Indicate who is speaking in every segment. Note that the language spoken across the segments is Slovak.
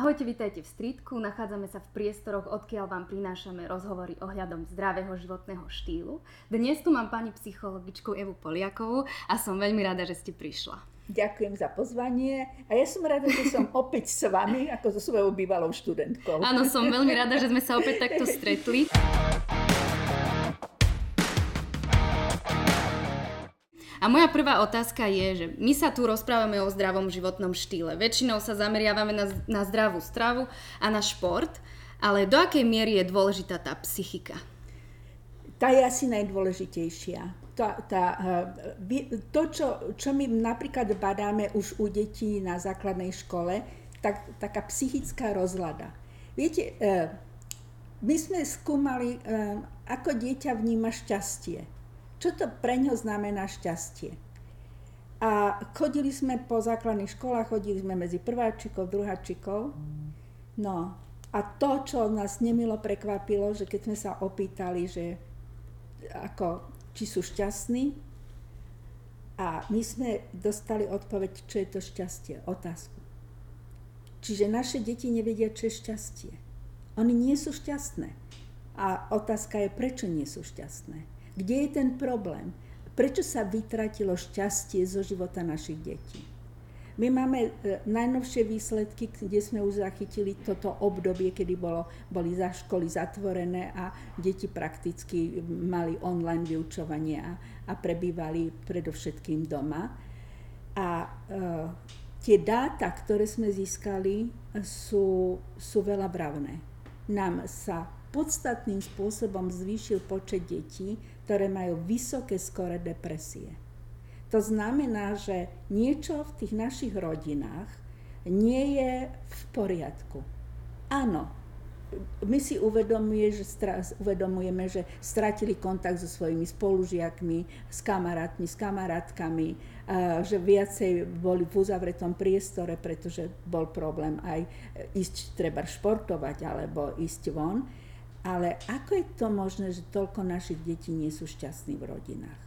Speaker 1: Ahojte, vítajte v Streetku. Nachádzame sa v priestoroch, odkiaľ vám prinášame rozhovory ohľadom zdravého životného štýlu. Dnes tu mám pani psychologičku Evu Poliakovú a som veľmi rada, že ste prišla.
Speaker 2: Ďakujem za pozvanie a ja som rada, že som opäť s vami, ako so svojou bývalou študentkou.
Speaker 1: Áno, som veľmi rada, že sme sa opäť takto stretli. A moja prvá otázka je, že my sa tu rozprávame o zdravom životnom štýle. Väčšinou sa zameriavame na, na zdravú stravu a na šport, ale do akej miery je dôležitá tá psychika?
Speaker 2: Tá je asi najdôležitejšia. Tá, tá, eh, to, čo, čo my napríklad badáme už u detí na základnej škole, tak, taká psychická rozlada. Viete, eh, my sme skúmali, eh, ako dieťa vníma šťastie čo to pre ňo znamená šťastie. A chodili sme po základných školách, chodili sme medzi prváčikov, druháčikov. No a to, čo nás nemilo prekvapilo, že keď sme sa opýtali, že ako, či sú šťastní, a my sme dostali odpoveď, čo je to šťastie, otázku. Čiže naše deti nevedia, čo je šťastie. Oni nie sú šťastné. A otázka je, prečo nie sú šťastné. Kde je ten problém? Prečo sa vytratilo šťastie zo života našich detí? My máme e, najnovšie výsledky, kde sme už zachytili toto obdobie, kedy bolo, boli za školy zatvorené a deti prakticky mali online vyučovanie a, a prebývali predovšetkým doma. A e, tie dáta, ktoré sme získali, sú, sú veľa bravné. Nám sa podstatným spôsobom zvýšil počet detí, ktoré majú vysoké skore depresie. To znamená, že niečo v tých našich rodinách nie je v poriadku. Áno, my si uvedomuje, že stra, uvedomujeme, že stratili kontakt so svojimi spolužiakmi, s kamarátmi, s kamarátkami, že viacej boli v uzavretom priestore, pretože bol problém aj ísť treba športovať alebo ísť von. Ale ako je to možné, že toľko našich detí nie sú šťastní v rodinách?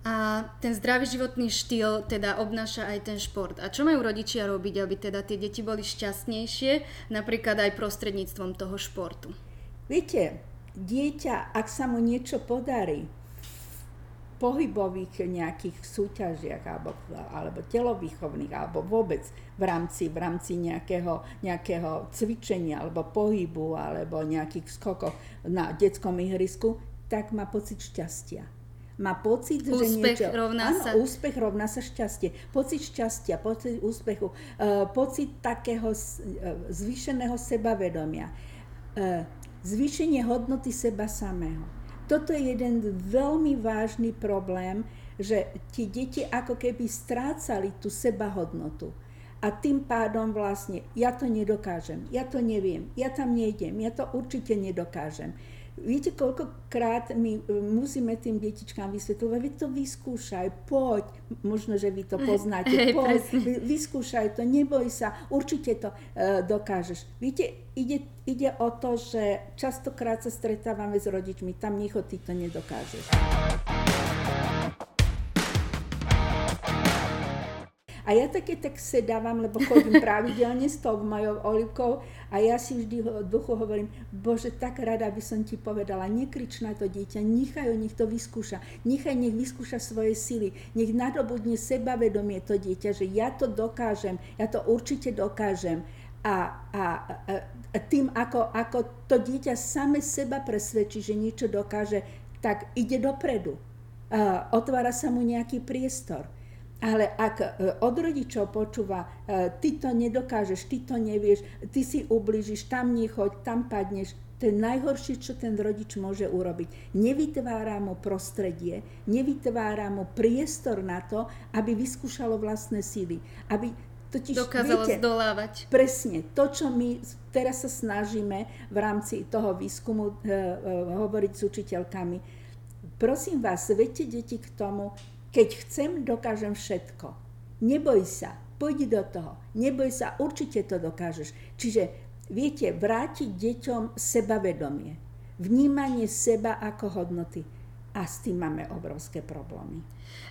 Speaker 1: A ten zdravý životný štýl teda obnáša aj ten šport. A čo majú rodičia robiť, aby teda tie deti boli šťastnejšie, napríklad aj prostredníctvom toho športu?
Speaker 2: Viete, dieťa, ak sa mu niečo podarí, pohybových nejakých súťažiach alebo, alebo telovýchovných alebo vôbec v rámci, v rámci nejakého, nejakého cvičenia alebo pohybu alebo nejakých skokov na detskom ihrisku, tak má pocit šťastia. Má pocit,
Speaker 1: úspech
Speaker 2: že niečo...
Speaker 1: rovná
Speaker 2: áno,
Speaker 1: sa...
Speaker 2: úspech rovná sa šťastie. Pocit šťastia, pocit úspechu, uh, pocit takého uh, zvýšeného sebavedomia, uh, zvýšenie hodnoty seba samého toto je jeden veľmi vážny problém, že tie deti ako keby strácali tú sebahodnotu. A tým pádom vlastne, ja to nedokážem, ja to neviem, ja tam nejdem, ja to určite nedokážem. Viete, koľkokrát my e, musíme tým detičkám vysvetľovať, vy to vyskúšaj, poď, možno, že vy to poznáte, poď, vyskúšaj to, neboj sa, určite to uh, dokážeš. Viete, ide, ide o to, že častokrát sa stretávame s rodičmi, tam nechod, ty to nedokážeš. A ja také tak sedávam, lebo chodím pravidelne s tou mojou olivkou a ja si vždy v duchu hovorím, Bože, tak rada by som ti povedala, nekrič na to dieťa, nechaj ho, nech to vyskúša, nechaj, nech vyskúša svoje sily, nech nadobudne sebavedomie to dieťa, že ja to dokážem, ja to určite dokážem. A, a, a tým, ako, ako to dieťa same seba presvedčí, že niečo dokáže, tak ide dopredu. Uh, otvára sa mu nejaký priestor. Ale ak e, od rodičov počúva, e, ty to nedokážeš, ty to nevieš, ty si ubližíš, tam nechoď, tam padneš, to je najhoršie, čo ten rodič môže urobiť. Nevytvára mu prostredie, nevytvára mu priestor na to, aby vyskúšalo vlastné síly. Aby
Speaker 1: totiž, Dokázalo viete, zdolávať.
Speaker 2: Presne. To, čo my teraz sa snažíme v rámci toho výskumu e, e, hovoriť s učiteľkami, prosím vás, vedte deti k tomu, keď chcem, dokážem všetko. Neboj sa, poď do toho. Neboj sa, určite to dokážeš. Čiže viete, vrátiť deťom sebavedomie. Vnímanie seba ako hodnoty. a s tým máme obrovské problémy.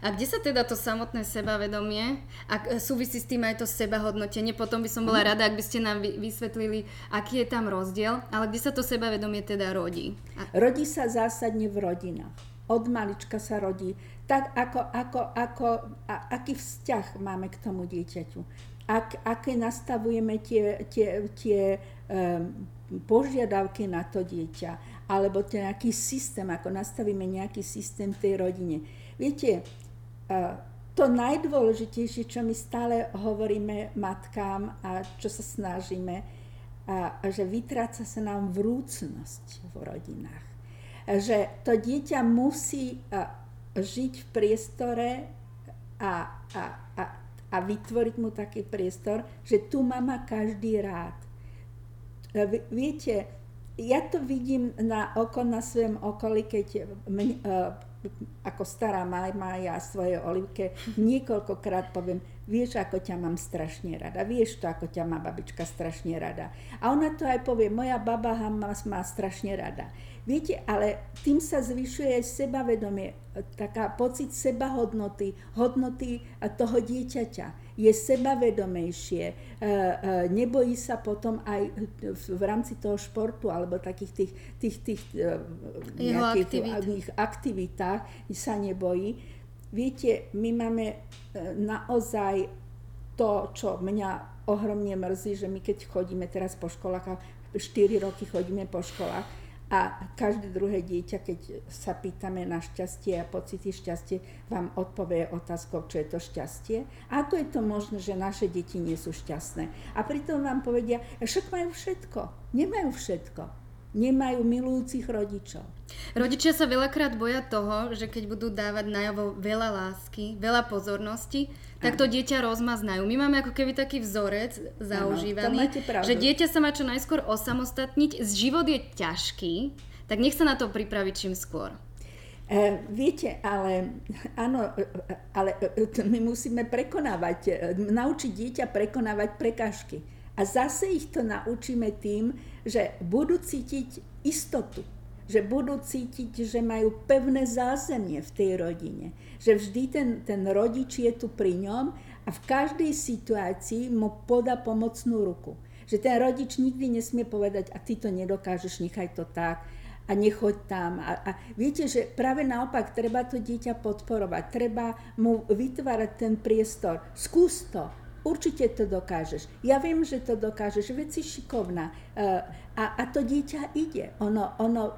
Speaker 1: A kde sa teda to samotné sebavedomie, ak súvisí s tým aj to sebahodnotenie, potom by som bola rada, ak by ste nám vysvetlili, aký je tam rozdiel, ale kde sa to sebavedomie teda rodí?
Speaker 2: Rodí sa zásadne v rodinách. Od malička sa rodí tak, ako, ako, ako, a, aký vzťah máme k tomu dieťaťu. Ak, aké nastavujeme tie, tie, tie um, požiadavky na to dieťa, alebo nejaký systém, ako nastavíme nejaký systém tej rodine. Viete, to najdôležitejšie, čo my stále hovoríme matkám a čo sa snažíme, a, že vytráca sa nám vrúcnosť v rodinách. Že to dieťa musí žiť v priestore a, a, a, a vytvoriť mu taký priestor, že tu mama každý rád. Viete, ja to vidím na oko, na svojom okolí, keď mň, uh, ako stará mama ja svoje olivke niekoľkokrát poviem, vieš, ako ťa mám strašne rada, vieš to, ako ťa má babička strašne rada. A ona to aj povie, moja baba má, má strašne rada. Viete, ale tým sa zvyšuje aj sebavedomie, taká pocit sebahodnoty, hodnoty toho dieťaťa. Je sebavedomejšie, e, e, nebojí sa potom aj v rámci toho športu alebo takých tých, tých, tých e,
Speaker 1: nejakých
Speaker 2: aktivít. aktivitách sa nebojí. Viete, my máme naozaj to, čo mňa ohromne mrzí, že my keď chodíme teraz po školách a 4 roky chodíme po školách, a každé druhé dieťa, keď sa pýtame na šťastie a pocity šťastie, vám odpovie otázkou, čo je to šťastie. Ako je to možné, že naše deti nie sú šťastné? A pritom vám povedia, však majú všetko. Nemajú všetko. Nemajú milujúcich rodičov.
Speaker 1: Rodičia sa veľakrát boja toho, že keď budú dávať najavo veľa lásky, veľa pozornosti, tak to dieťa rozmaznajú. My máme ako keby taký vzorec zaužívaný, že dieťa sa má čo najskôr osamostatniť, život je ťažký, tak nech sa na to pripraviť čím skôr.
Speaker 2: E, viete, ale áno, e, ale e, my musíme prekonávať, e, naučiť dieťa prekonávať prekážky. A zase ich to naučíme tým, že budú cítiť istotu že budú cítiť, že majú pevné zázemie v tej rodine. Že vždy ten, ten rodič je tu pri ňom a v každej situácii mu podá pomocnú ruku. Že ten rodič nikdy nesmie povedať, a ty to nedokážeš, nechaj to tak, a nechoď tam. A, a viete, že práve naopak treba to dieťa podporovať, treba mu vytvárať ten priestor. Skús to, určite to dokážeš. Ja viem, že to dokážeš, veď si šikovná. Uh, a, a to dieťa ide. Ono, ono uh,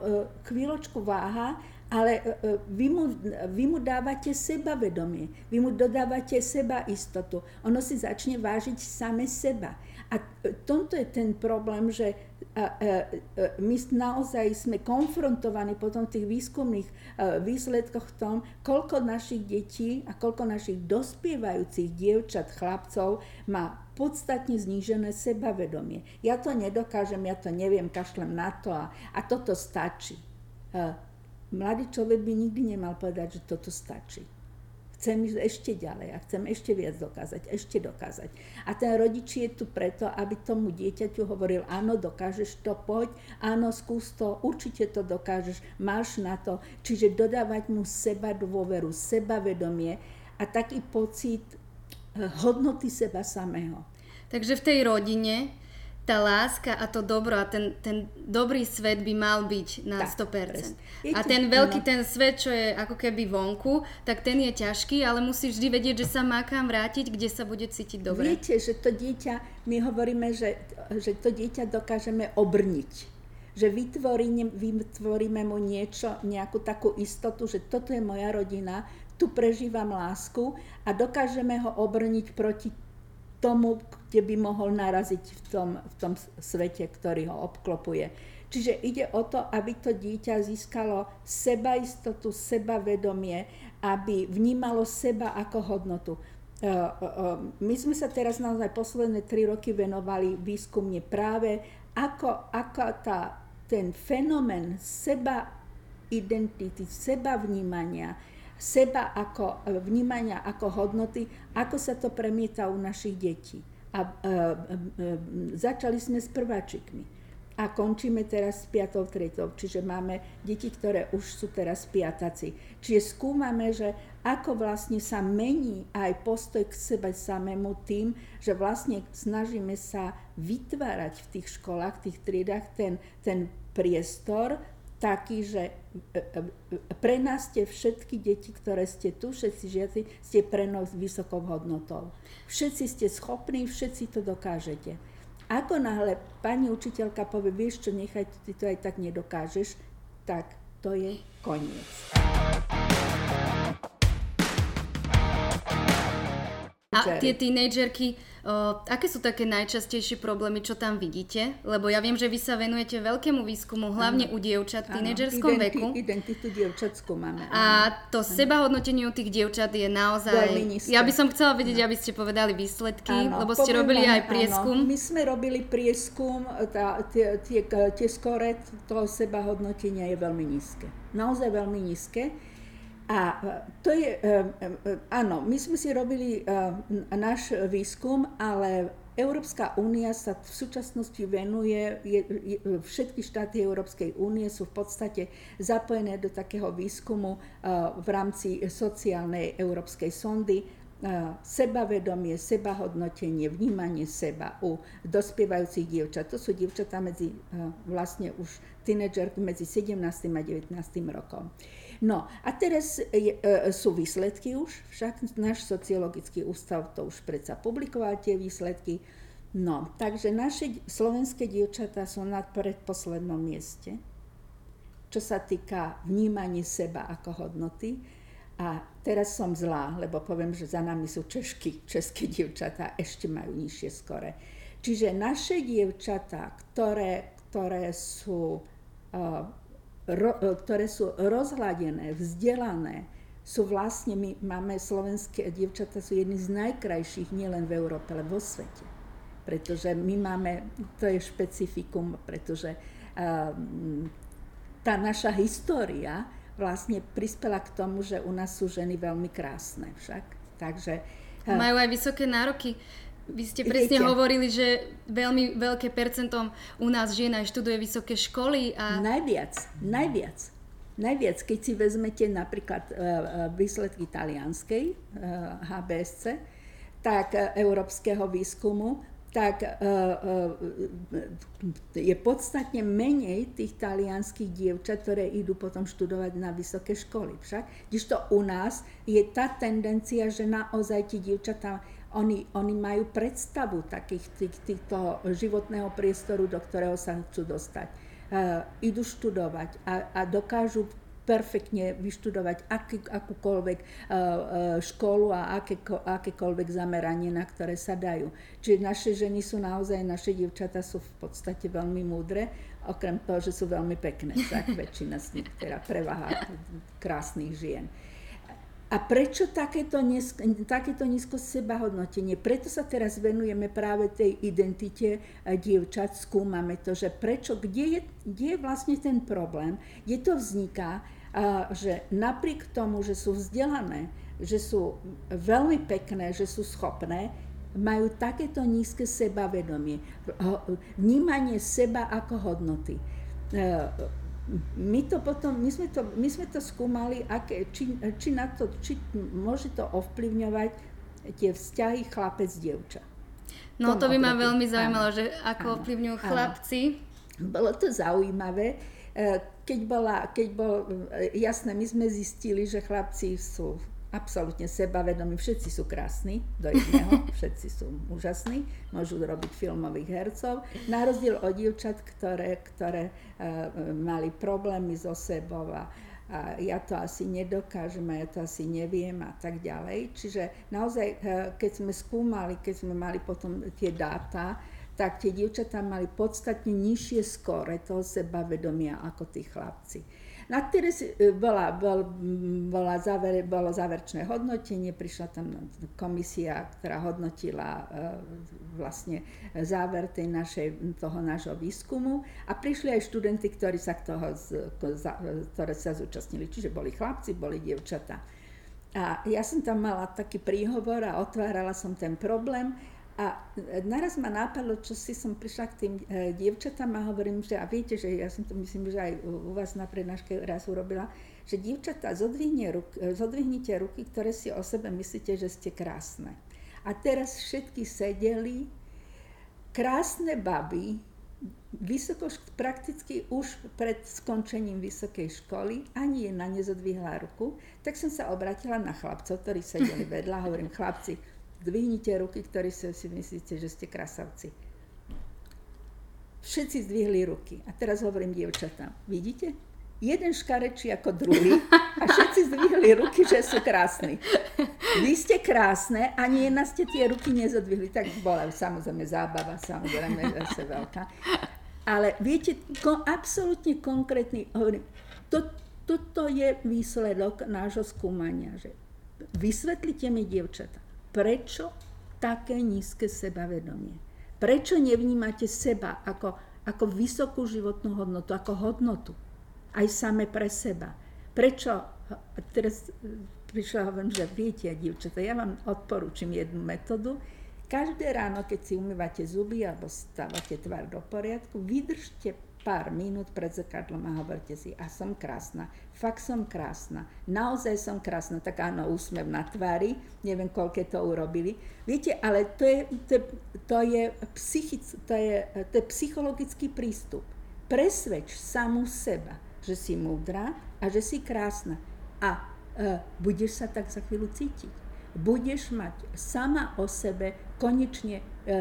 Speaker 2: chvíľočku váha, ale uh, vy, mu, vy mu dávate sebavedomie, vy mu dodávate seba istotu. Ono si začne vážiť same seba. A tomto je ten problém, že a, a, my naozaj sme konfrontovaní potom v tých výskumných výsledkoch v tom, koľko našich detí a koľko našich dospievajúcich dievčat, chlapcov má podstatne znížené sebavedomie. Ja to nedokážem, ja to neviem, kašlem na to a, a toto stačí. Mladý človek by nikdy nemal povedať, že toto stačí chcem ísť ešte ďalej a chcem ešte viac dokázať, ešte dokázať. A ten rodič je tu preto, aby tomu dieťaťu hovoril, áno, dokážeš to, poď, áno, skús to, určite to dokážeš, máš na to. Čiže dodávať mu seba dôveru, sebavedomie a taký pocit eh, hodnoty seba samého.
Speaker 1: Takže v tej rodine tá láska a to dobro a ten, ten dobrý svet by mal byť na tak, 100%. A ten veľký, no. ten svet, čo je ako keby vonku, tak ten je ťažký, ale musí vždy vedieť, že sa má kam vrátiť, kde sa bude cítiť dobre.
Speaker 2: Viete, že to dieťa, my hovoríme, že, že to dieťa dokážeme obrniť že vytvoríme, vytvoríme mu niečo, nejakú takú istotu, že toto je moja rodina, tu prežívam lásku a dokážeme ho obrniť proti tomu, kde by mohol naraziť v tom, v tom svete, ktorý ho obklopuje. Čiže ide o to, aby to dieťa získalo sebaistotu, sebavedomie, aby vnímalo seba ako hodnotu. E, e, e, my sme sa teraz naozaj posledné tri roky venovali výskumne práve, ako, ako tá, ten fenomén seba identity, seba vnímania, seba ako vnímania ako hodnoty, ako sa to premieta u našich detí. A e, e, začali sme s prváčikmi. a končíme teraz s 5. tretou. Čiže máme deti, ktoré už sú teraz piataci. Čiže skúmame, že ako vlastne sa mení aj postoj k sebe samému tým, že vlastne snažíme sa vytvárať v tých školách, v tých triedách ten, ten priestor taký, že e, e, pre nás ste všetky deti, ktoré ste tu, všetci žiaci, ste pre nás vysokou hodnotou. Všetci ste schopní, všetci to dokážete. Ako náhle pani učiteľka povie, vieš čo, nechaj, ty to aj tak nedokážeš, tak to je koniec.
Speaker 1: A tie tínejdžerky, aké sú také najčastejšie problémy, čo tam vidíte? Lebo ja viem, že vy sa venujete veľkému výskumu, hlavne u dievčat v tínejdžerskom
Speaker 2: Identi-
Speaker 1: veku.
Speaker 2: Identitu dievčat skúmame.
Speaker 1: A to ano. sebahodnotenie u tých dievčat je naozaj... Ja by som chcela vedieť, ano. aby ste povedali výsledky,
Speaker 2: ano.
Speaker 1: lebo ste
Speaker 2: Poviem
Speaker 1: robili
Speaker 2: vám,
Speaker 1: aj prieskum.
Speaker 2: Ano. My sme robili prieskum, tá, tie, tie, tie skore toho sebahodnotenia je veľmi nízke. Naozaj veľmi nízke. A to je, e, e, áno, my sme si robili e, náš výskum, ale Európska únia sa v súčasnosti venuje, je, je, všetky štáty Európskej únie sú v podstate zapojené do takého výskumu v rámci sociálnej európskej sondy, sebavedomie, sebahodnotenie, vnímanie seba u dospievajúcich dievčat. To sú dievčatá medzi vlastne už tínedžerky medzi 17. a 19. rokom. No a teraz je, e, sú výsledky už, však náš sociologický ústav to už predsa publikoval tie výsledky. No, takže naše slovenské dievčatá sú na predposlednom mieste, čo sa týka vnímania seba ako hodnoty. A teraz som zlá, lebo poviem, že za nami sú češky, české dievčatá, ešte majú nižšie skore. Čiže naše dievčatá, ktoré, ktoré sú uh, ro, e, ktoré sú rozhladené, vzdelané, sú vlastne, my máme slovenské dievčatá, sú jedny z najkrajších nielen v Európe, ale vo svete. Pretože my máme, to je špecifikum, pretože uh, tá naša história vlastne prispela k tomu, že u nás sú ženy veľmi krásne však. Takže,
Speaker 1: uh, Majú aj vysoké nároky vy ste presne Viete, hovorili, že veľmi veľké percentom u nás žien aj študuje vysoké školy. A...
Speaker 2: Najviac, najviac. Najviac, keď si vezmete napríklad uh, výsledky talianskej uh, HBSC, tak európskeho výskumu, tak je podstatne menej tých talianských dievčat, ktoré idú potom študovať na vysoké školy. Však, to u nás je tá tendencia, že naozaj tie dievčatá oni, oni majú predstavu takých tých, týchto životného priestoru, do ktorého sa chcú dostať. Uh, idú študovať a, a dokážu perfektne vyštudovať aký, akúkoľvek uh, uh, školu a aké, akékoľvek zameranie, na ktoré sa dajú. Čiže naše ženy sú naozaj, naše dievčatá sú v podstate veľmi múdre, okrem toho, že sú veľmi pekné, tak väčšina z nich, teda prevaha krásnych žien. A prečo takéto, nízko, takéto nízko sebahodnotenie? Preto sa teraz venujeme práve tej identite eh, dievčat, skúmame to, že prečo, kde je, kde je vlastne ten problém, kde to vzniká, že napriek tomu, že sú vzdelané, že sú veľmi pekné, že sú schopné, majú takéto nízke sebavedomie, vnímanie seba ako hodnoty. Eh, my to potom, my sme to, my sme to skúmali, aké, či, či, na to, či môže to ovplyvňovať tie vzťahy chlapec-dievča.
Speaker 1: No to by ma veľmi zaujímalo, áno, že ako áno, ovplyvňujú chlapci.
Speaker 2: Áno. Bolo to zaujímavé. E, keď, bola, keď bol, e, jasné, my sme zistili, že chlapci sú absolútne sebavedomí, všetci sú krásni do jedného, všetci sú úžasní, môžu robiť filmových hercov, na rozdiel od dievčat, ktoré, ktoré uh, mali problémy so sebou a, a ja to asi nedokážem a ja to asi neviem a tak ďalej. Čiže naozaj, uh, keď sme skúmali, keď sme mali potom tie dáta, tak tie dievčatá mali podstatne nižšie skóre toho sebavedomia ako tí chlapci. Na teraz e, bola, bol, bola záver, bolo záverečné hodnotenie, prišla tam komisia, ktorá hodnotila e, vlastne záver tej našej, toho nášho výskumu a prišli aj študenti, ktorí sa, toho, ktoré sa zúčastnili. Čiže boli chlapci, boli dievčatá. A ja som tam mala taký príhovor a otvárala som ten problém A naraz ma napadlo, čo si som prišla k tým e, dievčatám a hovorím, že a viete, že ja som to myslím, že aj u vás na prednáške raz urobila, že dievčatá, ruk, e, zodvihnite ruky, ktoré si o sebe myslíte, že ste krásne. A teraz všetky sedeli, krásne baby, vysoko, prakticky už pred skončením vysokej školy, ani jedna nezodvihla ruku, tak som sa obratila na chlapcov, ktorí sedeli vedľa, hovorím, chlapci, Zdvihnite ruky, ktorí si, myslíte, že ste krasavci. Všetci zdvihli ruky. A teraz hovorím dievčatám. Vidíte? Jeden škarečí ako druhý a všetci zdvihli ruky, že sú krásni. Vy ste krásne, ani jedna ste tie ruky nezodvihli. Tak bola samozrejme zábava, samozrejme zase veľká. Ale viete, ko, absolútne konkrétny, hovorím, to, toto je výsledok nášho skúmania, že vysvetlite mi, dievčata, prečo také nízke sebavedomie? Prečo nevnímate seba ako, ako vysokú životnú hodnotu, ako hodnotu? Aj same pre seba. Prečo, teraz prišla hovorím, že viete, dievčatá, ja vám odporúčam jednu metódu. Každé ráno, keď si umývate zuby alebo stávate tvár do poriadku, vydržte pár minút pred zrkadlom a hovorte si, a som krásna, fakt som krásna, naozaj som krásna, tak áno, úsmev na tvári, neviem, koľko to urobili. Viete, ale to je, to, to je, psychic, to je, to je psychologický prístup. Presvedč samú seba, že si múdra a že si krásna. A e, budeš sa tak za chvíľu cítiť. Budeš mať sama o sebe konečne e, e,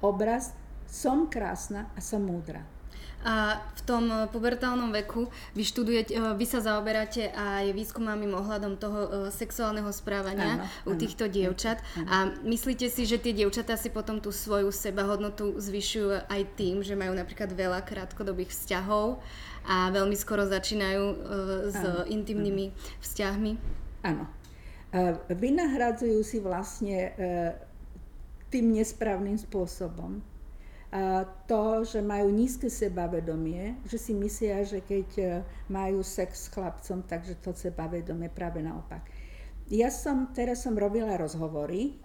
Speaker 2: obraz, som krásna a som múdra.
Speaker 1: A v tom eh, pubertálnom veku vy študujete, eh, vy sa zaoberáte aj výskumami ohľadom toho eh, sexuálneho správania áno, u týchto áno, dievčat. Áno. A myslíte si, že tie dievčatá si potom tú svoju sebahodnotu zvyšujú aj tým, že majú napríklad veľa krátkodobých vzťahov a veľmi skoro začínajú s áno, intimnými áno. vzťahmi?
Speaker 2: Áno. Vynahradzujú si vlastne tým nesprávnym spôsobom to, že majú nízke sebavedomie, že si myslia, že keď e, majú sex s chlapcom, takže to sebavedomie práve naopak. Ja som, teraz som robila rozhovory,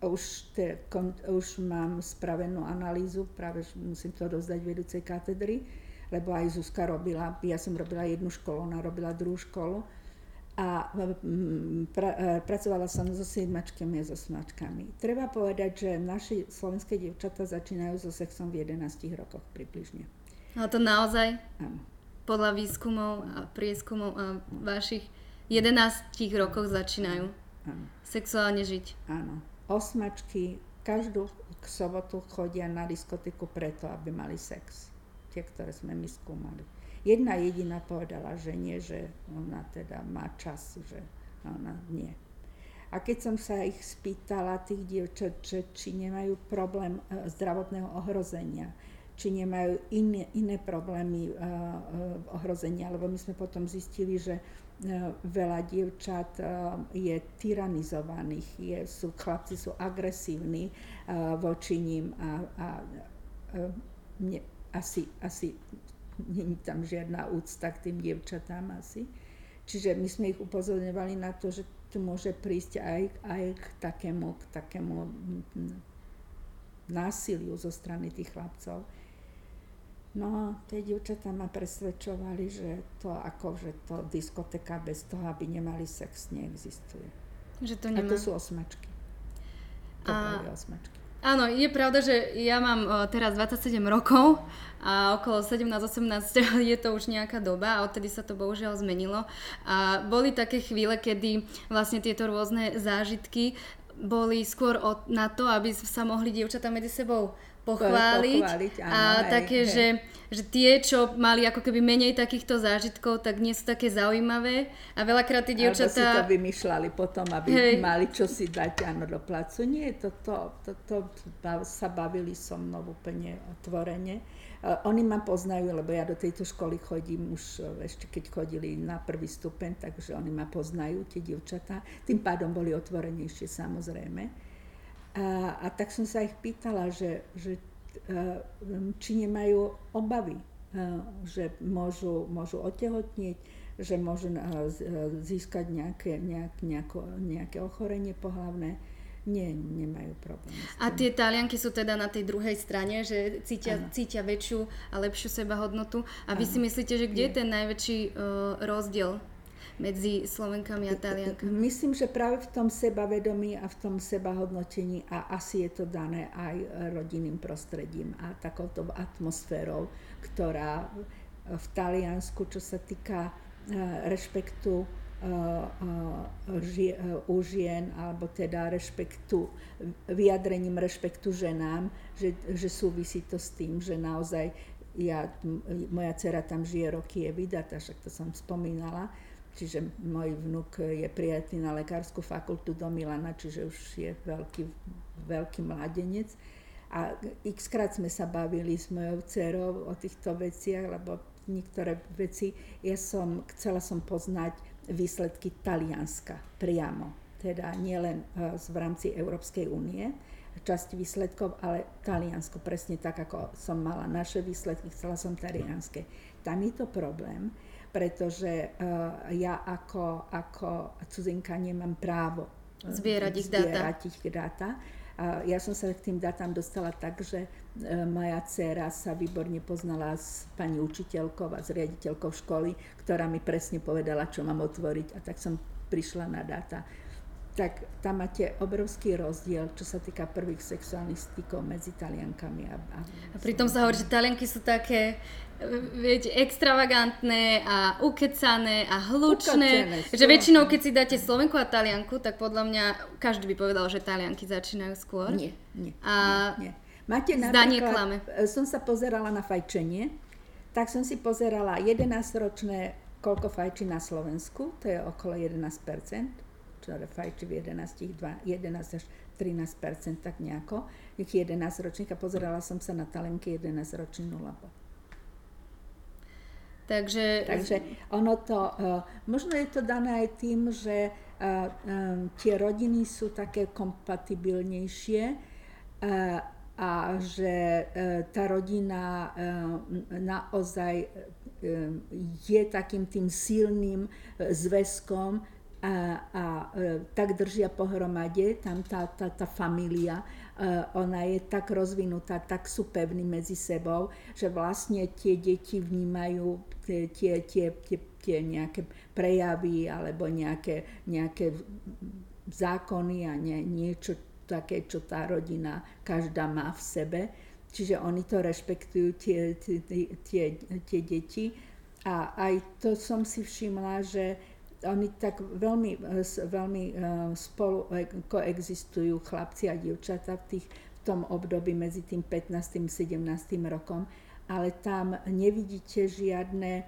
Speaker 2: už, te, kon, už mám spravenú analýzu, práve musím to rozdať vedúcej katedry, lebo aj Zuzka robila, ja som robila jednu školu, ona robila druhú školu a pra, e, pracovala som so siedmačkami a so smačkami. Treba povedať, že naši slovenské dievčatá začínajú so sexom v 11 rokoch približne.
Speaker 1: Ale to naozaj? Áno. Podľa výskumov a prieskumov a vašich 11 rokoch začínajú Áno. sexuálne žiť.
Speaker 2: Áno. Osmačky každú sobotu chodia na diskotiku preto, aby mali sex. Tie, ktoré sme my skúmali. Jedna jediná povedala, že nie, že ona teda má čas, že ona nie. A keď som sa ich spýtala, tých dievčat, že či nemajú problém e, zdravotného ohrozenia, či nemajú iné, iné problémy uh, uh, ohrozenia, lebo my sme potom zistili, že veľa dievčat je tyranizovaných, je, sú, chlapci sú agresívni voči ním a, a ne, asi, asi není tam žiadna úcta k tým dievčatám asi. Čiže my sme ich upozorňovali na to, že tu môže prísť aj, aj k takému, k takému násiliu zo strany tých chlapcov. No a tie dievčatá ma presvedčovali, že to ako, že to diskoteka bez toho, aby nemali sex, neexistuje.
Speaker 1: Že to nemá...
Speaker 2: A to sú osmačky. To a... osmačky.
Speaker 1: Áno, je pravda, že ja mám uh, teraz 27 rokov a okolo 17-18 je to už nejaká doba a odtedy sa to bohužiaľ zmenilo. A boli také chvíle, kedy vlastne tieto rôzne zážitky boli skôr od, na to, aby sa mohli dievčatá medzi sebou pochváliť, pochváliť áno, a hej, také, hej. Že, že tie, čo mali ako keby menej takýchto zážitkov, tak nie sú také zaujímavé a veľakrát tie dievčatá...
Speaker 2: Alebo si to vymýšľali potom, aby hej. mali čo si dať áno do placu. Nie, toto to, to, to, sa bavili so mnou úplne otvorene. Uh, oni ma poznajú, lebo ja do tejto školy chodím už uh, ešte keď chodili na prvý stupeň, takže oni ma poznajú, tie dievčatá. Tým pádom boli otvorenejšie samozrejme. A, a tak som sa ich pýtala, že, že e, či nemajú obavy, e, že môžu, môžu otehotnieť, že môžu e, získať nejaké, nejak, nejako, nejaké ochorenie pohlavné, Nie, nemajú problém.
Speaker 1: A tie talianky sú teda na tej druhej strane, že cítia, cítia väčšiu a lepšiu sebahodnotu. A vy ano. si myslíte, že kde je, je ten najväčší uh, rozdiel medzi Slovenkami a Taliankami?
Speaker 2: Myslím, že práve v tom sebavedomí a v tom sebahodnotení a asi je to dané aj rodinným prostredím a takouto atmosférou, ktorá v Taliansku, čo sa týka uh, rešpektu u žien, alebo teda rešpektu, vyjadrením rešpektu ženám, že, že súvisí to s tým, že naozaj ja, moja dcera tam žije roky, je vydatá, však to som spomínala, čiže môj vnúk je prijatý na lekárskú fakultu do Milana, čiže už je veľký, veľký mladenec. A x sme sa bavili s mojou dcerou o týchto veciach, lebo niektoré veci, ja som, chcela som poznať výsledky Talianska priamo, teda nielen e, v rámci Európskej únie, časť výsledkov, ale Taliansko, presne tak, ako som mala naše výsledky, chcela som talianske. Tam je to problém, pretože uh, ja ako, ako cudzinka nemám právo
Speaker 1: zbierať ich
Speaker 2: zbierať Ich dáta. Ja som sa k tým datám dostala tak, že e, moja dcéra sa výborne poznala s pani učiteľkou a s riaditeľkou školy, ktorá mi presne povedala, čo mám otvoriť a tak som prišla na dáta. Tak tam máte obrovský rozdiel, čo sa týka prvých sexuálnych stykov medzi Taliankami a... A,
Speaker 1: a pritom sa hovorí, že Talianky sú také viete, extravagantné a ukecané a hlučné. Ukecané, že väčšinou, keď si dáte Slovenku a Talianku, tak podľa mňa každý by povedal, že Talianky začínajú skôr.
Speaker 2: Nie, nie. A nie, nie. Máte napríklad, e, som sa pozerala na fajčenie, tak som si pozerala 11-ročné, koľko fajčí na Slovensku, to je okolo 11% ktoré fajčí v 11, 2, 11 až 13 tak nejako. Ich 11 ročník a pozerala som sa na talenky 11 ročný 0
Speaker 1: Takže...
Speaker 2: Takže ono to, uh, možno je to dané aj tým, že uh, um, tie rodiny sú také kompatibilnejšie a že tá rodina naozaj je takým tým silným zväzkom, a, a e, tak držia pohromade, tam tá, tá, tá familia, e, ona je tak rozvinutá, tak sú pevní medzi sebou, že vlastne tie deti vnímajú tie, tie, tie, tie, tie nejaké prejavy alebo nejaké, nejaké zákony a nie, niečo také, čo tá rodina každá má v sebe. Čiže oni to rešpektujú, tie, tie, tie, tie deti. A aj to som si všimla, že oni tak veľmi, eh, veľmi eh, spolu eh, koexistujú chlapci a dievčatá v, tých, v tom období medzi tým 15. a 17. rokom, ale tam nevidíte žiadne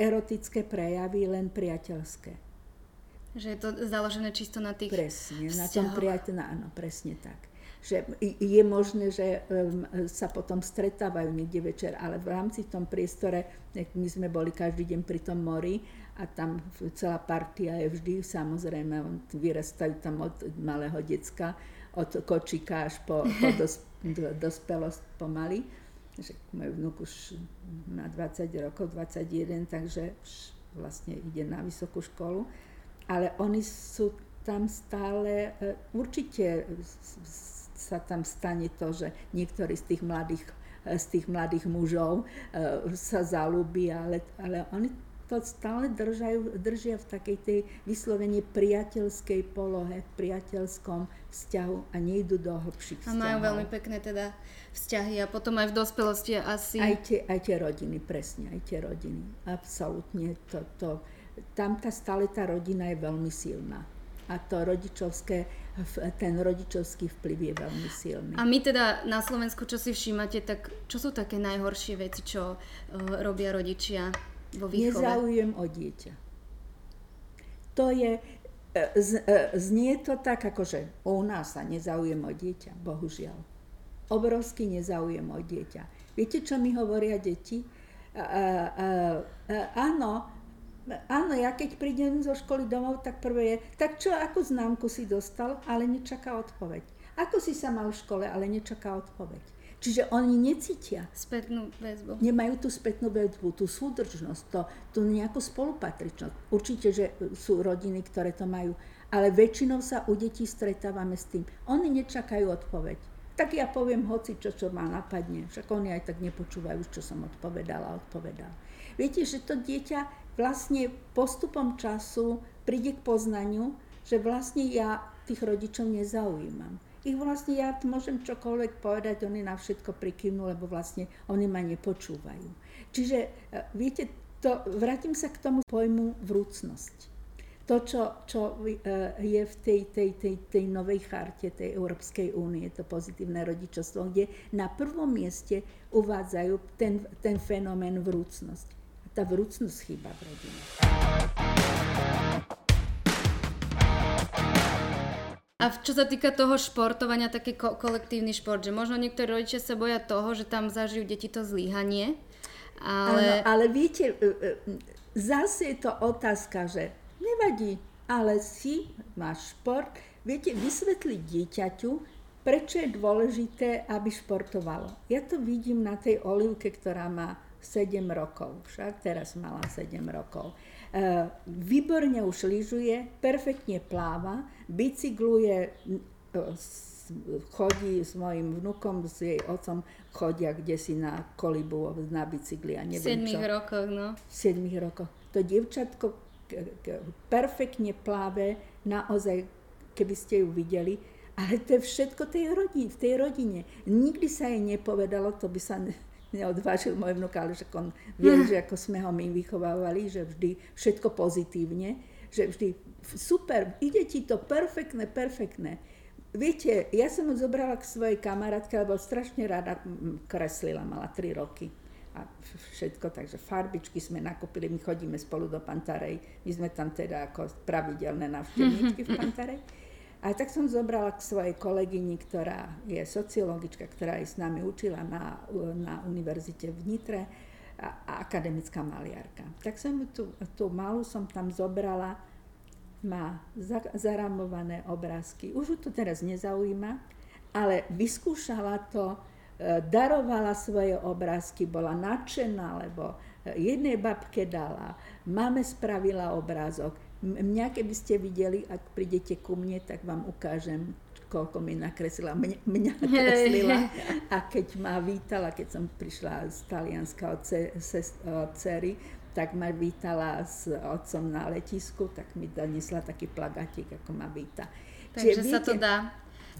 Speaker 2: erotické prejavy, len priateľské.
Speaker 1: Že je to založené čisto na tých
Speaker 2: Presne, vzťahoch. na tom priateľ, áno, presne tak. Že je možné, že sa potom stretávajú niekde večer, ale v rámci tom priestore, my sme boli každý deň pri tom mori, a tam celá partia je vždy, samozrejme, vyrastajú tam od malého decka, od kočika až po, po dos, do, dospelosť pomaly. Že môj vnúk už má 20 rokov, 21, takže vlastne ide na vysokú školu. Ale oni sú tam stále, e, určite sa tam stane to, že niektorí z tých mladých e, z tých mladých mužov e, sa zalúbi, ale, ale oni to stále držajú, držia v takej tej vyslovene priateľskej polohe, v priateľskom vzťahu a nejdu do hĺbších vzťahov.
Speaker 1: A majú veľmi pekné teda vzťahy a potom aj v dospelosti asi...
Speaker 2: Aj tie, aj tie rodiny, presne, aj tie rodiny. Absolútne to, to, tam tá stále tá rodina je veľmi silná. A to rodičovské, ten rodičovský vplyv je veľmi silný.
Speaker 1: A my teda na Slovensku, čo si všímate, tak čo sú také najhoršie veci, čo uh, robia rodičia vo výchove?
Speaker 2: Nezáujem o dieťa. To je, e, z, e, znie to tak, ako že u nás sa nezaujem o dieťa, bohužiaľ. Obrovský nezáujem o dieťa. Viete, čo mi hovoria deti? A, a, a, áno, áno, ja keď prídem zo školy domov, tak prvé je, tak čo, akú známku si dostal, ale nečaká odpoveď. Ako si sa mal v škole, ale nečaká odpoveď. Čiže oni necítia.
Speaker 1: Spätnú väzbu.
Speaker 2: Nemajú tú spätnú väzbu, tú súdržnosť, to, tú nejakú spolupatričnosť. Určite, že sú rodiny, ktoré to majú, Ale väčšinou sa u detí stretávame s tým. Oni nečakajú odpoveď. Tak ja poviem hoci čo, čo ma napadne. Však oni aj tak nepočúvajú, čo som odpovedala, odpovedal. Viete, že to dieťa vlastne postupom času príde k poznaniu, že vlastne ja tých rodičov nezaujímam. Ich vlastne ja môžem čokoľvek povedať, oni na všetko prikývnú, lebo vlastne oni ma nepočúvajú. Čiže, e, viete, to, vrátim sa k tomu pojmu vrúcnosť to, čo, čo e, je v tej, tej, tej, tej novej charte tej Európskej únie, to pozitívne rodičovstvo, kde na prvom mieste uvádzajú ten, ten fenomén vrúcnosť. Tá vrúcnosť chýba v rodine.
Speaker 1: A čo sa týka toho športovania, taký ko- kolektívny šport, že možno niektorí rodičia sa boja toho, že tam zažijú deti to zlíhanie, ale...
Speaker 2: Áno, ale viete, e, zase je to otázka, že Nevadí, ale si, máš šport, viete vysvetliť dieťaťu, prečo je dôležité, aby športovalo. Ja to vidím na tej Olivke, ktorá má 7 rokov, však teraz mala 7 rokov. E, výborne už lyžuje, perfektne pláva, bicykluje, e, chodí s mojim vnukom, s jej otcom, chodia kde si na kolibu, na bicykli a neviem
Speaker 1: 7 čo. rokoch, no.
Speaker 2: V 7 rokoch. To dievčatko perfektne pláve, naozaj, keby ste ju videli, ale to je všetko tej rodine, v tej rodine. Nikdy sa jej nepovedalo, to by sa neodvážil môj vnúk, ale že on vie, že ako sme ho my vychovávali, že vždy všetko pozitívne, že vždy super, ide ti to perfektné, perfektné. Viete, ja som ho zobrala k svojej kamarátke, lebo strašne rada kreslila, mala 3 roky a všetko, takže farbičky sme nakúpili, my chodíme spolu do Pantarej, my sme tam teda ako pravidelné návštevníčky v Pantarej. A tak som zobrala k svojej kolegyni, ktorá je sociologička, ktorá aj s nami učila na, na univerzite v Nitre a, akademická maliarka. Tak som tú, tú malú som tam zobrala, má za, zaramované obrázky. Už ju to teraz nezaujíma, ale vyskúšala to, E, darovala svoje obrázky, bola nadšená, lebo e, jednej babke dala, máme spravila obrázok. Mňa, keby ste videli, ak prídete ku mne, tak vám ukážem, koľko mi nakreslila. Mňa, mňa nakreslila a keď ma vítala, keď som prišla z Talianska od, od cery, tak ma vítala s otcom na letisku, tak mi donesla taký plagatík, ako ma víta.
Speaker 1: Takže Čiže, sa viete, to dá.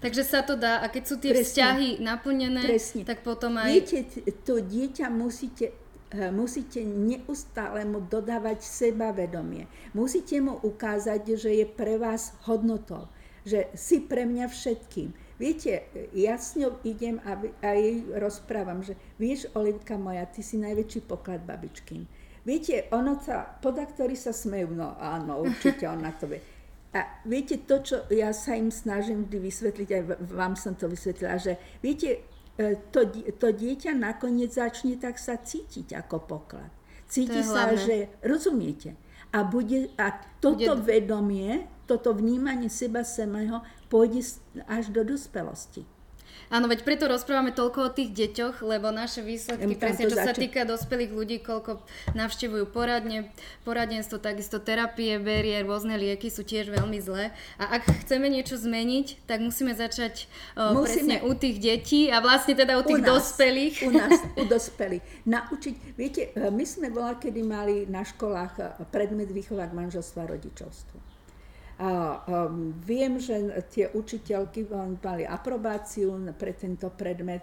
Speaker 1: Takže sa to dá a keď sú tie presne, vzťahy naplnené, presne. tak potom aj...
Speaker 2: Viete, to dieťa musíte eh, musíte neustále mu dodávať sebavedomie. Musíte mu ukázať, že je pre vás hodnotou, že si pre mňa všetkým. Viete, ja s ňou idem a, a jej rozprávam, že vieš, Olivka moja, ty si najväčší poklad babičkin. Viete, ono sa, poda ktorý sa smejú, no áno, určite ona to vie. A viete, to, čo ja sa im snažím vždy vysvetliť, aj vám som to vysvetlila, že viete, e, to, to dieťa nakoniec začne tak sa cítiť ako poklad. Cíti sa, hlavné. že rozumiete. A, bude, a toto bude... vedomie, toto vnímanie seba samého pôjde až do dospelosti.
Speaker 1: Áno, veď preto rozprávame toľko o tých deťoch, lebo naše výsledky, presne čo sa týka dospelých ľudí, koľko navštevujú poradne, poradenstvo, takisto terapie, berie, rôzne lieky sú tiež veľmi zlé. A ak chceme niečo zmeniť, tak musíme začať o, musíme, presne u tých detí a vlastne teda u tých u nás, dospelých.
Speaker 2: U nás, u dospelých. Naučiť, viete, my sme bola, kedy mali na školách predmet výchova k manželstvu a rodičovstvu. A um, viem, že tie učiteľky mali aprobáciu pre tento predmet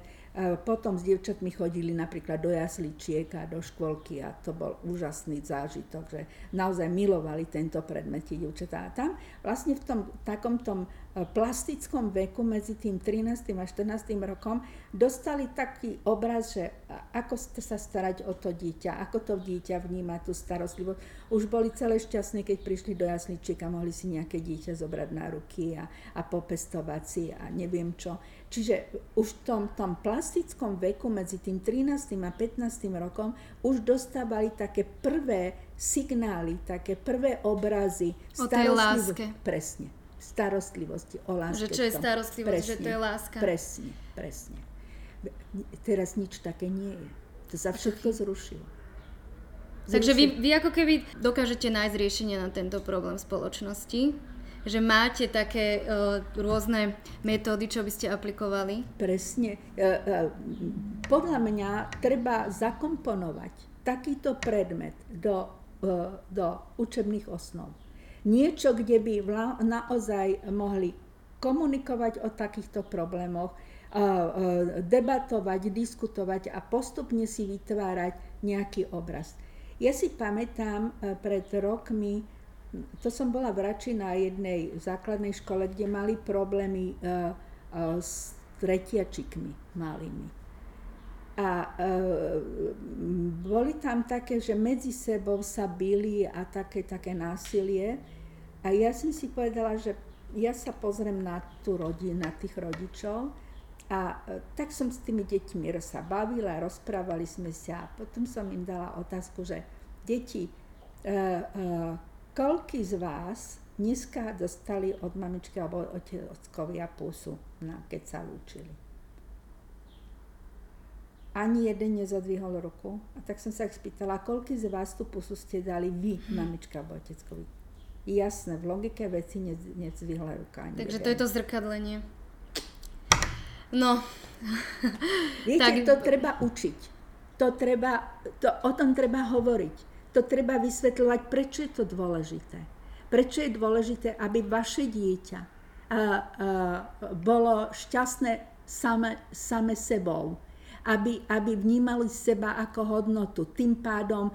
Speaker 2: potom s dievčatmi chodili napríklad do jasličiek a do škôlky a to bol úžasný zážitok, že naozaj milovali tento predmet tie dievčatá. A tam vlastne v tom takom tom e, plastickom veku medzi tým 13. a 14. rokom dostali taký obraz, že ako sa starať o to dieťa, ako to dieťa vníma tú starostlivosť. Už boli celé šťastné, keď prišli do jasličiek a mohli si nejaké dieťa zobrať na ruky a, a popestovať si a neviem čo. Čiže už v tom, tom plastickom veku medzi tým 13. a 15. rokom už dostávali také prvé signály, také prvé obrazy
Speaker 1: o tej láske.
Speaker 2: Presne. Starostlivosti, o láske.
Speaker 1: Že čo je starostlivosť, presne, že to je láska.
Speaker 2: Presne, presne. Teraz nič také nie je. To sa všetko zrušilo.
Speaker 1: Takže vy, vy ako keby dokážete nájsť riešenie na tento problém spoločnosti že máte také uh, rôzne metódy, čo by ste aplikovali?
Speaker 2: Presne. Uh, podľa mňa treba zakomponovať takýto predmet do, uh, do učebných osnov. Niečo, kde by vla, naozaj mohli komunikovať o takýchto problémoch, debatovať, diskutovať a postupne si vytvárať nejaký obraz. Ja si pamätám pred rokmi, to som bola v Rači na jednej základnej škole, kde mali problémy e, e, s tretiačikmi malými. A e, boli tam také, že medzi sebou sa bili a také, také násilie. A ja som si povedala, že ja sa pozriem na tú rodinu, na tých rodičov a e, tak som s tými deťmi sa bavila, rozprávali sme sa a potom som im dala otázku, že deti, uh, uh, koľky z vás dneska dostali od mamičky alebo od otcovia pusu, na, keď sa lúčili? Ani jeden nezodvihol ruku. A tak som sa ich spýtala, koľky z vás tú pusu ste dali vy, mamička alebo oteckovi? Jasné, v logike veci nezvihla ruka.
Speaker 1: Ani Takže jeden. to je to zrkadlenie. No.
Speaker 2: Viete, tak... to treba učiť. To treba, to, o tom treba hovoriť. To treba vysvetľovať, prečo je to dôležité. Prečo je dôležité, aby vaše dieťa a, a, bolo šťastné same, same sebou. Aby, aby vnímali seba ako hodnotu. Tým pádom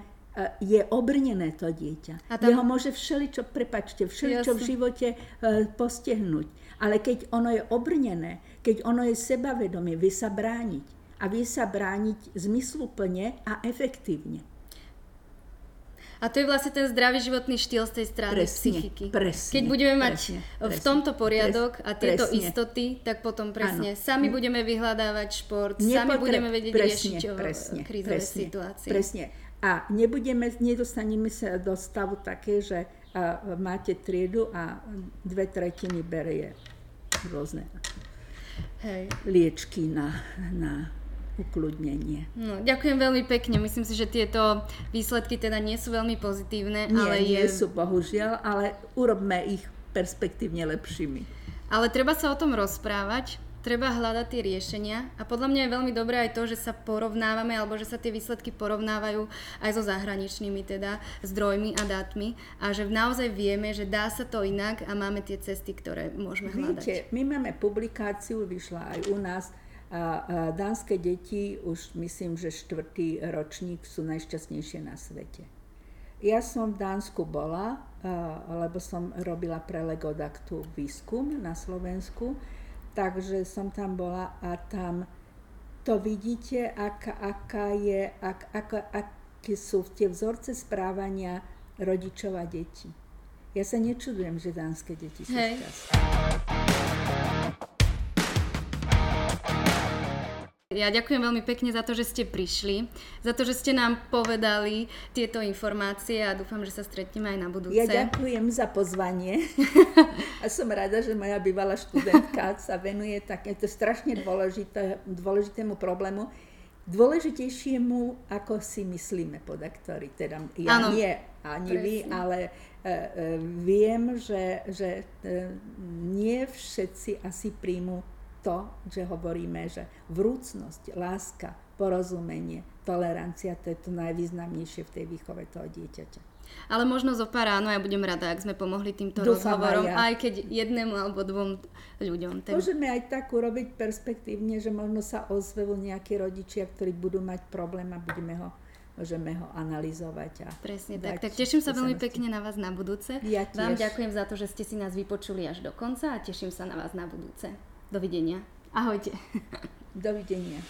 Speaker 2: je obrnené to dieťa. A tam... Jeho môže všeličo, prepačte, všeličo Jasne. v živote uh, postihnúť. Ale keď ono je obrnené, keď ono je sebavedomie, vie sa brániť. A vie sa brániť zmysluplne a efektívne.
Speaker 1: A to je vlastne ten zdravý životný štýl z tej strany presne, psychiky.
Speaker 2: Presne,
Speaker 1: Keď budeme mať presne, v tomto poriadok presne, a tieto presne. istoty, tak potom presne ano. sami budeme vyhľadávať šport, Nepotre- sami budeme vedieť presne, riešiť presne, krízové presne, situácie.
Speaker 2: Presne. A nebudeme, nedostaneme sa do stavu také, že a, máte triedu a dve tretiny berie rôzne Hej. liečky na, na ukludnenie.
Speaker 1: No, ďakujem veľmi pekne. Myslím si, že tieto výsledky teda nie sú veľmi pozitívne.
Speaker 2: Nie,
Speaker 1: ale
Speaker 2: nie je... sú bohužiaľ, ale urobme ich perspektívne lepšími.
Speaker 1: Ale treba sa o tom rozprávať, treba hľadať tie riešenia a podľa mňa je veľmi dobré aj to, že sa porovnávame alebo že sa tie výsledky porovnávajú aj so zahraničnými teda zdrojmi a dátmi a že naozaj vieme, že dá sa to inak a máme tie cesty, ktoré môžeme hľadať. Viete,
Speaker 2: my máme publikáciu, vyšla aj u nás, a, dánske deti, už myslím, že štvrtý ročník sú najšťastnejšie na svete. Ja som v Dánsku bola, lebo som robila pre Legodaktu výskum na Slovensku takže som tam bola a tam to vidíte, aká, aká je, ak, ako, aké sú tie vzorce správania rodičov a detí. Ja sa nečudujem, že dánske deti sú šťastné.
Speaker 1: Ja ďakujem veľmi pekne za to, že ste prišli, za to, že ste nám povedali tieto informácie a dúfam, že sa stretneme aj na budúce.
Speaker 2: Ja ďakujem za pozvanie a som rada, že moja bývalá študentka sa venuje takéto strašne dôležité, dôležitému problému, dôležitejšiemu, ako si myslíme podaktori. Teda ja ano, nie, ani presne. vy, ale e, e, viem, že, že e, nie všetci asi príjmu to, že hovoríme, že vrúcnosť, láska, porozumenie, tolerancia, to je to najvýznamnejšie v tej výchove toho dieťaťa.
Speaker 1: Ale možno zo pár áno, ja budem rada, ak sme pomohli týmto Dúfam rozhovorom, aj, ja. aj keď jednému alebo dvom ľuďom.
Speaker 2: Ten... Môžeme aj tak urobiť perspektívne, že možno sa ozvejú nejakí rodičia, ktorí budú mať problém a budeme ho môžeme ho analyzovať. A
Speaker 1: Presne tak. Tak teším sa veľmi pekne na vás na budúce.
Speaker 2: Ja tiež.
Speaker 1: Vám ďakujem za to, že ste si nás vypočuli až do konca a teším sa na vás na budúce. Dovidenia. Ahojte.
Speaker 2: Dovidenia.